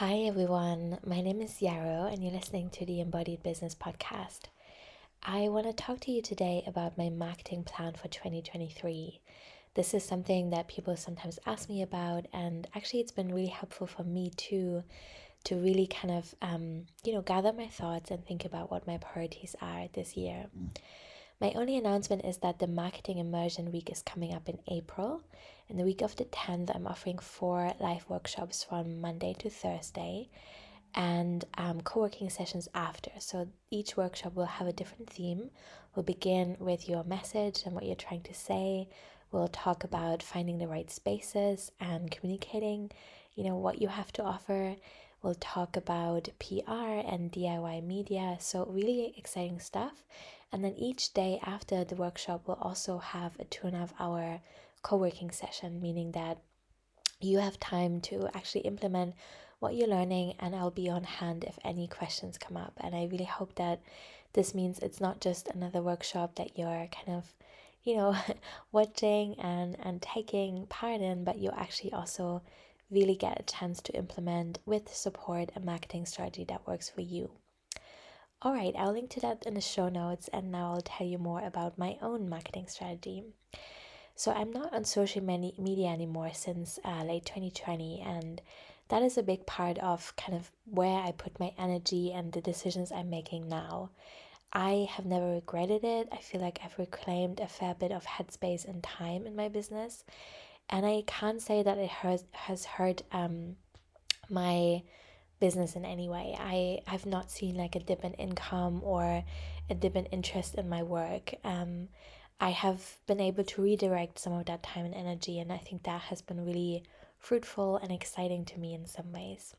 Hi everyone, my name is Yarrow, and you're listening to the Embodied Business Podcast. I want to talk to you today about my marketing plan for 2023. This is something that people sometimes ask me about, and actually, it's been really helpful for me too to really kind of, um, you know, gather my thoughts and think about what my priorities are this year. My only announcement is that the Marketing Immersion Week is coming up in April. In the week of the 10th, I'm offering four live workshops from Monday to Thursday and um, co working sessions after. So each workshop will have a different theme. We'll begin with your message and what you're trying to say. We'll talk about finding the right spaces and communicating, you know, what you have to offer. We'll talk about PR and DIY media. So, really exciting stuff. And then each day after the workshop, we'll also have a two and a half hour co working session, meaning that you have time to actually implement what you're learning, and I'll be on hand if any questions come up. And I really hope that this means it's not just another workshop that you're kind of you know watching and and taking part in but you actually also really get a chance to implement with support a marketing strategy that works for you all right, I'll link to that in the show notes, and now I'll tell you more about my own marketing strategy. So, I'm not on social media anymore since uh, late 2020, and that is a big part of kind of where I put my energy and the decisions I'm making now. I have never regretted it. I feel like I've reclaimed a fair bit of headspace and time in my business, and I can't say that it has has hurt um, my business in any way. I have not seen like a dip in income or a dip in interest in my work. Um, I have been able to redirect some of that time and energy, and I think that has been really fruitful and exciting to me in some ways.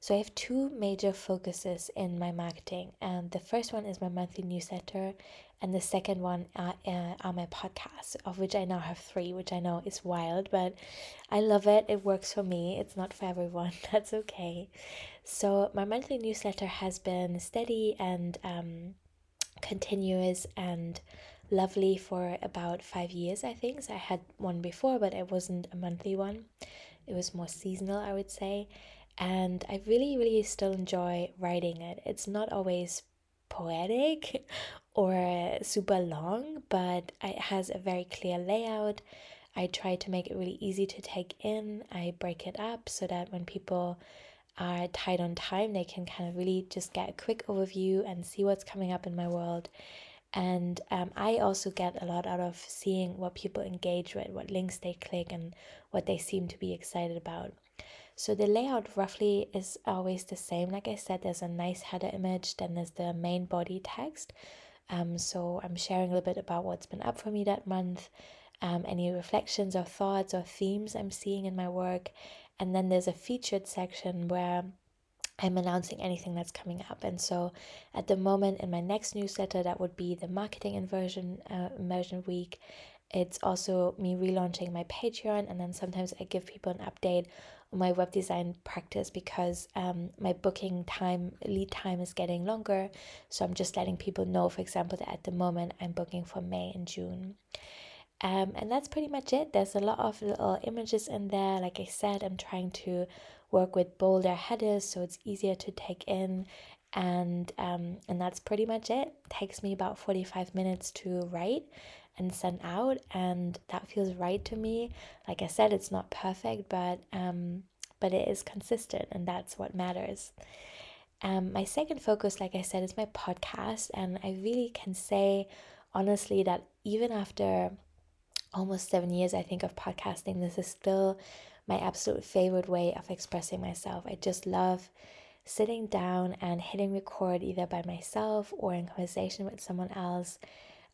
So I have two major focuses in my marketing, and the first one is my monthly newsletter, and the second one are, uh, are my podcasts, of which I now have three, which I know is wild, but I love it. It works for me. It's not for everyone. That's okay. So my monthly newsletter has been steady and um, continuous and lovely for about five years, I think. So I had one before, but it wasn't a monthly one. It was more seasonal, I would say and I really, really still enjoy writing it. It's not always poetic or super long, but it has a very clear layout. I try to make it really easy to take in. I break it up so that when people are tight on time, they can kind of really just get a quick overview and see what's coming up in my world. And um, I also get a lot out of seeing what people engage with, what links they click, and what they seem to be excited about. So the layout roughly is always the same. Like I said, there's a nice header image, then there's the main body text. Um, so I'm sharing a little bit about what's been up for me that month, um, any reflections or thoughts or themes I'm seeing in my work. And then there's a featured section where I'm announcing anything that's coming up. And so at the moment in my next newsletter, that would be the marketing inversion uh, immersion week. It's also me relaunching my Patreon, and then sometimes I give people an update my web design practice because um, my booking time lead time is getting longer. So i'm just letting people know for example that at the moment i'm booking for may and june. Um, and that's pretty much it. There's a lot of little images in there. Like i said i'm trying to work with bolder headers so it's easier to take in. And um, and that's pretty much it. it takes me about 45 minutes to write and sent out and that feels right to me. Like i said it's not perfect but um but it is consistent and that's what matters. Um my second focus like i said is my podcast and i really can say honestly that even after almost 7 years i think of podcasting this is still my absolute favorite way of expressing myself. I just love sitting down and hitting record either by myself or in conversation with someone else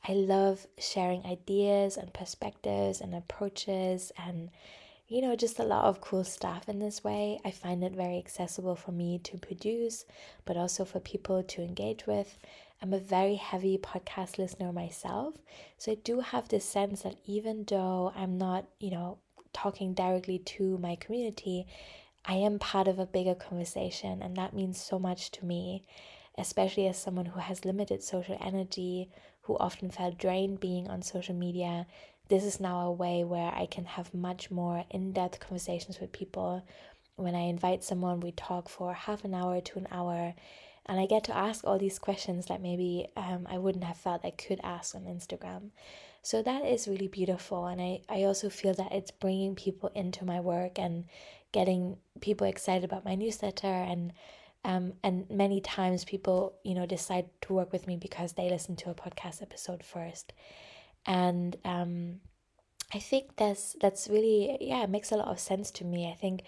I love sharing ideas and perspectives and approaches and you know just a lot of cool stuff in this way. I find it very accessible for me to produce, but also for people to engage with. I'm a very heavy podcast listener myself, so I do have this sense that even though I'm not, you know, talking directly to my community, I am part of a bigger conversation, and that means so much to me, especially as someone who has limited social energy, who often felt drained being on social media, this is now a way where I can have much more in depth conversations with people when I invite someone, we talk for half an hour to an hour, and I get to ask all these questions that maybe um, I wouldn't have felt I could ask on Instagram. So that is really beautiful, and I, I also feel that it's bringing people into my work and getting people excited about my newsletter and um, and many times people you know decide to work with me because they listen to a podcast episode first and um, I think that's that's really yeah it makes a lot of sense to me. I think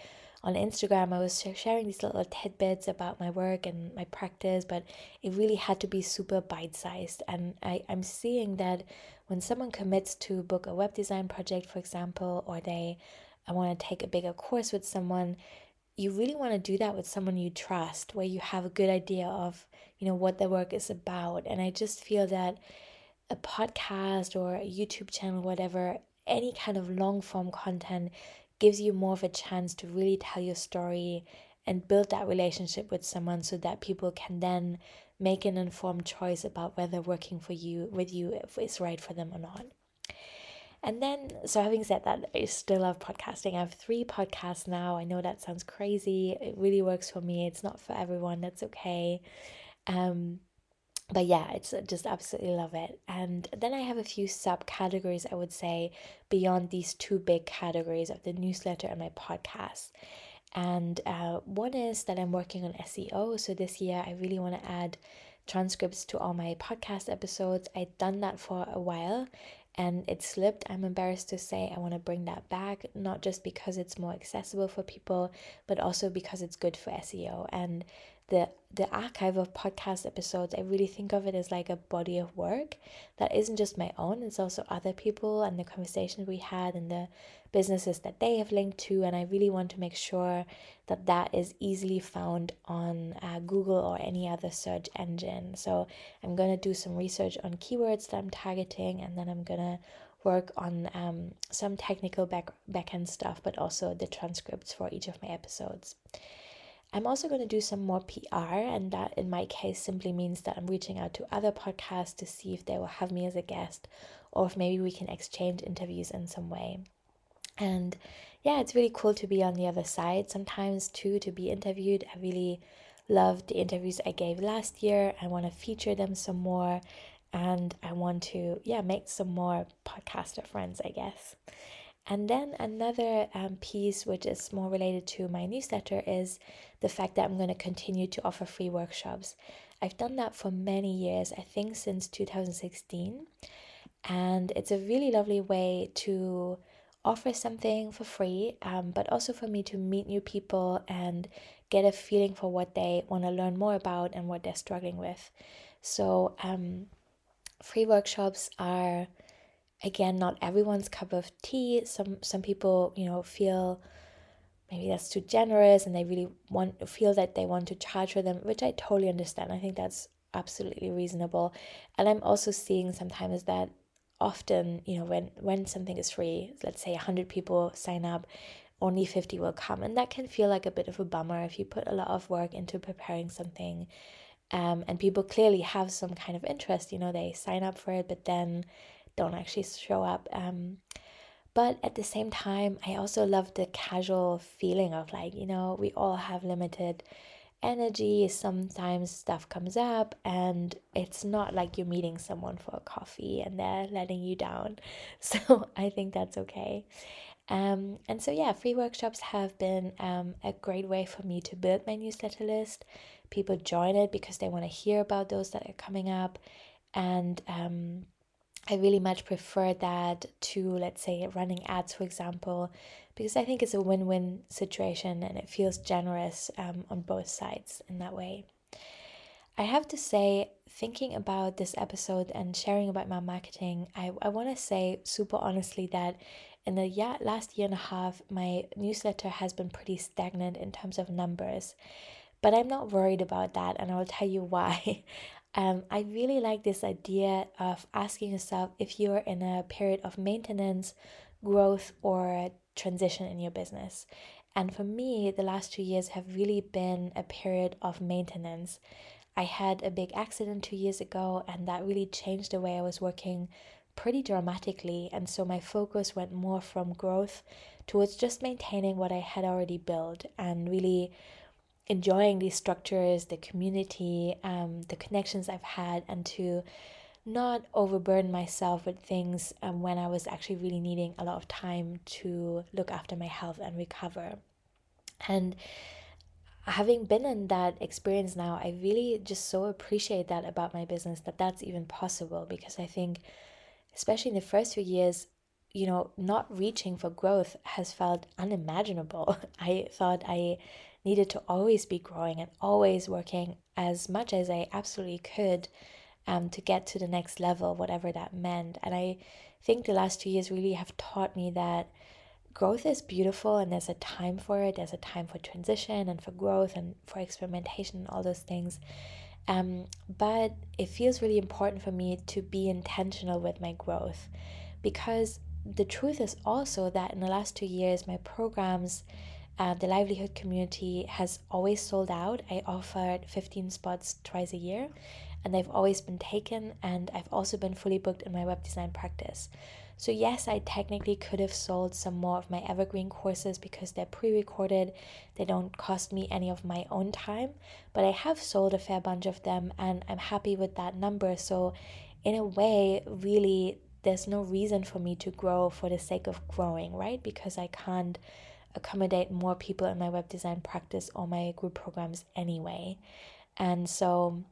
on Instagram I was sharing these little tidbits about my work and my practice, but it really had to be super bite sized. And I I'm seeing that when someone commits to book a web design project, for example, or they I want to take a bigger course with someone, you really want to do that with someone you trust, where you have a good idea of you know what the work is about. And I just feel that a podcast or a YouTube channel, whatever, any kind of long form content gives you more of a chance to really tell your story and build that relationship with someone so that people can then make an informed choice about whether working for you with you is right for them or not. And then, so having said that, I still love podcasting. I have three podcasts now. I know that sounds crazy. It really works for me. It's not for everyone. That's okay. Um, but yeah, it's just absolutely love it. And then I have a few subcategories, I would say, beyond these two big categories of the newsletter and my podcast. And uh, one is that I'm working on SEO. So this year, I really want to add transcripts to all my podcast episodes. I'd done that for a while and it slipped. I'm embarrassed to say I want to bring that back, not just because it's more accessible for people, but also because it's good for SEO. And the the archive of podcast episodes i really think of it as like a body of work that isn't just my own. It's also other people and the conversations we had and the businesses that they have linked to and i really want to make sure that that is easily found on uh, google or any other search engine. So i'm going to do some research on keywords that i'm targeting and then i'm going to work on um, some technical back backend stuff but also the transcripts for each of my episodes I'm also going to do some more PR, and that in my case simply means that I'm reaching out to other podcasts to see if they will have me as a guest or if maybe we can exchange interviews in some way. And yeah, it's really cool to be on the other side sometimes too, to be interviewed. I really loved the interviews I gave last year. I want to feature them some more and I want to, yeah, make some more podcaster friends, I guess. And then another um, piece, which is more related to my newsletter, is the fact that I'm going to continue to offer free workshops. I've done that for many years, I think since 2016. And it's a really lovely way to offer something for free, um, but also for me to meet new people and get a feeling for what they want to learn more about and what they're struggling with. So, um, free workshops are again not everyone's cup of tea. Some some people you know feel maybe that's too generous and they really want feel that they want to charge for them which i totally understand. I think that's absolutely reasonable. And i'm also seeing sometimes that often you know when when something is free let's say 100 people sign up only 50 will come. And that can feel like a bit of a bummer if you put a lot of work into preparing something um, and people clearly have some kind of interest. You know they sign up for it but then don't actually show up. Um, but at the same time, I also love the casual feeling of like, you know, we all have limited energy. Sometimes stuff comes up, and it's not like you're meeting someone for a coffee and they're letting you down. So I think that's okay. Um, and so, yeah, free workshops have been um, a great way for me to build my newsletter list. People join it because they want to hear about those that are coming up. And um, I really much prefer that to, let's say, running ads, for example, because I think it's a win win situation and it feels generous um, on both sides in that way. I have to say, thinking about this episode and sharing about my marketing, I, I want to say super honestly that in the year, last year and a half, my newsletter has been pretty stagnant in terms of numbers. But I'm not worried about that, and I will tell you why. Um, I really like this idea of asking yourself if you're in a period of maintenance, growth, or transition in your business. And for me, the last two years have really been a period of maintenance. I had a big accident two years ago, and that really changed the way I was working pretty dramatically. And so my focus went more from growth towards just maintaining what I had already built and really enjoying these structures, the community, um, the connections I've had, and to not overburden myself with things um, when I was actually really needing a lot of time to look after my health and recover. And having been in that experience now, I really just so appreciate that about my business that that's even possible because I think, especially in the first few years, you know, not reaching for growth has felt unimaginable. I thought I needed to always be growing and always working as much as I absolutely could um, to get to the next level, whatever that meant. And I think the last two years really have taught me that growth is beautiful and there's a time for it. There's a time for transition and for growth and for experimentation and all those things. Um, but it feels really important for me to be intentional with my growth because the truth is also that in the last two years, my programs uh, the livelihood community has always sold out. I offered 15 spots twice a year, and they've always been taken. And I've also been fully booked in my web design practice. So, yes, I technically could have sold some more of my evergreen courses because they're pre recorded, they don't cost me any of my own time, but I have sold a fair bunch of them, and I'm happy with that number. So, in a way, really, there's no reason for me to grow for the sake of growing, right? Because I can't accommodate more people in my web design practice or my group programs anyway. And so,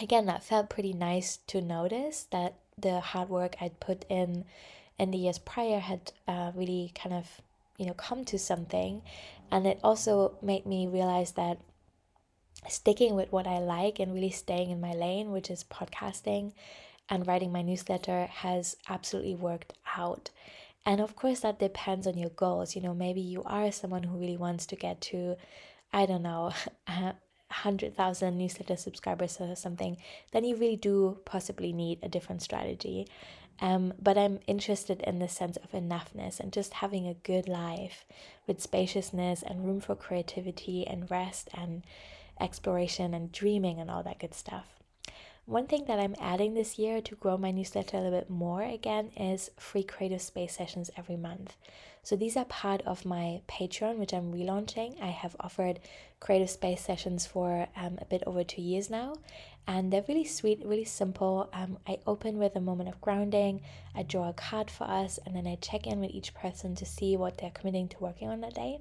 again, that felt pretty nice to notice that the hard work I'd put in in the years prior had uh, really kind of, you know, come to something. And it also made me realize that sticking with what I like and really staying in my lane, which is podcasting and writing my newsletter, has absolutely worked out. And of course, that depends on your goals. You know, maybe you are someone who really wants to get to, I don't know, 100,000 newsletter subscribers or something, then you really do possibly need a different strategy. Um, but I'm interested in the sense of enoughness and just having a good life with spaciousness and room for creativity and rest and exploration and dreaming and all that good stuff. One thing that I'm adding this year to grow my newsletter a little bit more again is free creative space sessions every month. So these are part of my Patreon, which I'm relaunching. I have offered creative space sessions for um, a bit over two years now, and they're really sweet, really simple. Um, I open with a moment of grounding, I draw a card for us, and then I check in with each person to see what they're committing to working on that day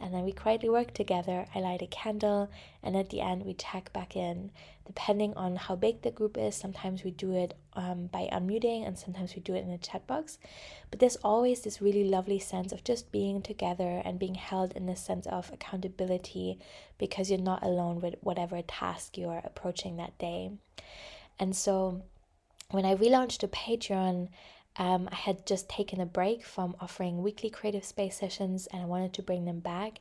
and then we quietly work together. I light a candle, and at the end, we check back in. Depending on how big the group is, sometimes we do it um, by unmuting, and sometimes we do it in a chat box. But there's always this really lovely sense of just being together and being held in this sense of accountability because you're not alone with whatever task you're approaching that day. And so, when I relaunched the Patreon, um, I had just taken a break from offering weekly creative space sessions and I wanted to bring them back.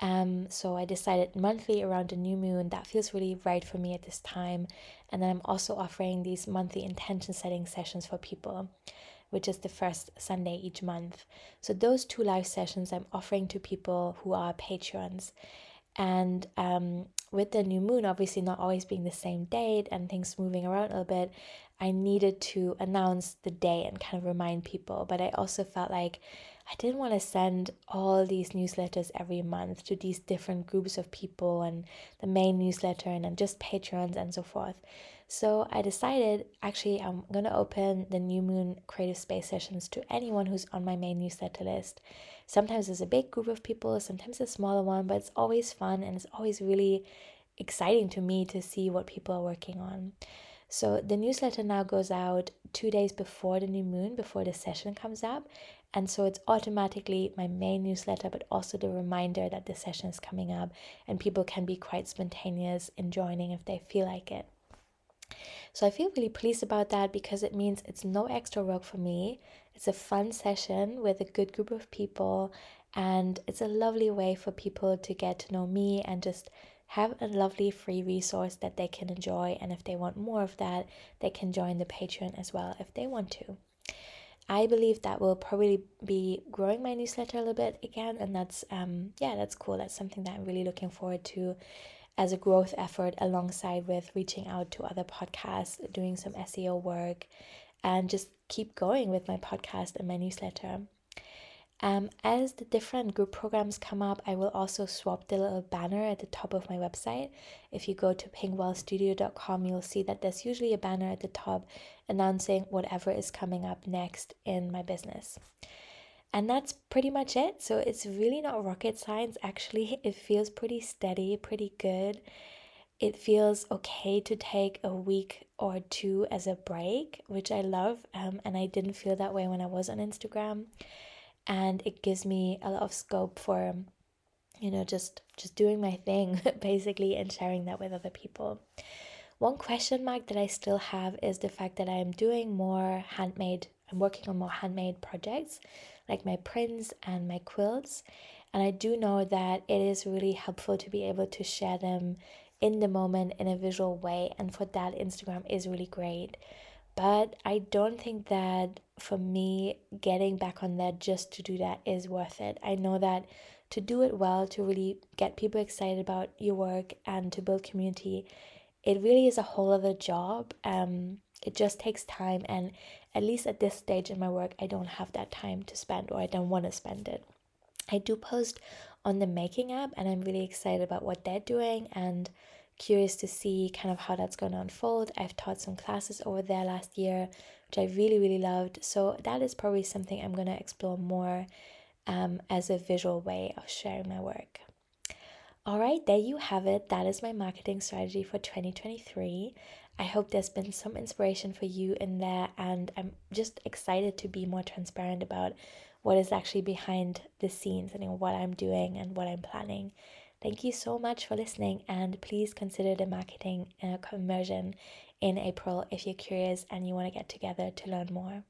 Um, so I decided monthly around the new moon that feels really right for me at this time. And then I'm also offering these monthly intention setting sessions for people, which is the first Sunday each month. So those two live sessions I'm offering to people who are patrons. And um, with the new moon obviously not always being the same date and things moving around a little bit, I needed to announce the day and kind of remind people. But I also felt like I didn't want to send all these newsletters every month to these different groups of people and the main newsletter and then just patrons and so forth. So I decided actually I'm going to open the New Moon Creative Space sessions to anyone who's on my main newsletter list. Sometimes it's a big group of people, sometimes a smaller one, but it's always fun and it's always really exciting to me to see what people are working on. So the newsletter now goes out two days before the new moon, before the session comes up. And so it's automatically my main newsletter, but also the reminder that the session is coming up, and people can be quite spontaneous in joining if they feel like it. So I feel really pleased about that because it means it's no extra work for me. It's a fun session with a good group of people, and it's a lovely way for people to get to know me and just have a lovely free resource that they can enjoy. And if they want more of that, they can join the Patreon as well if they want to. I believe that will probably be growing my newsletter a little bit again, and that's um yeah, that's cool. That's something that I'm really looking forward to as a growth effort alongside with reaching out to other podcasts, doing some SEO work, and just keep going with my podcast and my newsletter. Um, as the different group programs come up, I will also swap the little banner at the top of my website. If you go to pingwellstudio.com, you'll see that there's usually a banner at the top announcing whatever is coming up next in my business. And that's pretty much it. So it's really not rocket science, actually. It feels pretty steady, pretty good. It feels okay to take a week or two as a break, which I love. Um, and I didn't feel that way when I was on Instagram. And it gives me a lot of scope for, you know, just just doing my thing basically and sharing that with other people. One question mark that I still have is the fact that I am doing more handmade, I'm working on more handmade projects like my prints and my quilts. And I do know that it is really helpful to be able to share them in the moment in a visual way. And for that, Instagram is really great. But I don't think that for me, getting back on there just to do that is worth it. I know that to do it well, to really get people excited about your work and to build community, it really is a whole other job. Um, it just takes time and at least at this stage in my work, I don't have that time to spend or I don't want to spend it. I do post on the Making app and I'm really excited about what they're doing and curious to see kind of how that's going to unfold. I've taught some classes over there last year, which I really, really loved. So that is probably something I'm going to explore more um, as a visual way of sharing my work. All right, there you have it. That is my marketing strategy for 2023. I hope there's been some inspiration for you in there, and I'm just excited to be more transparent about what is actually behind the scenes and what I'm doing and what I'm planning. Thank you so much for listening, and please consider the marketing uh, conversion in April if you're curious and you want to get together to learn more.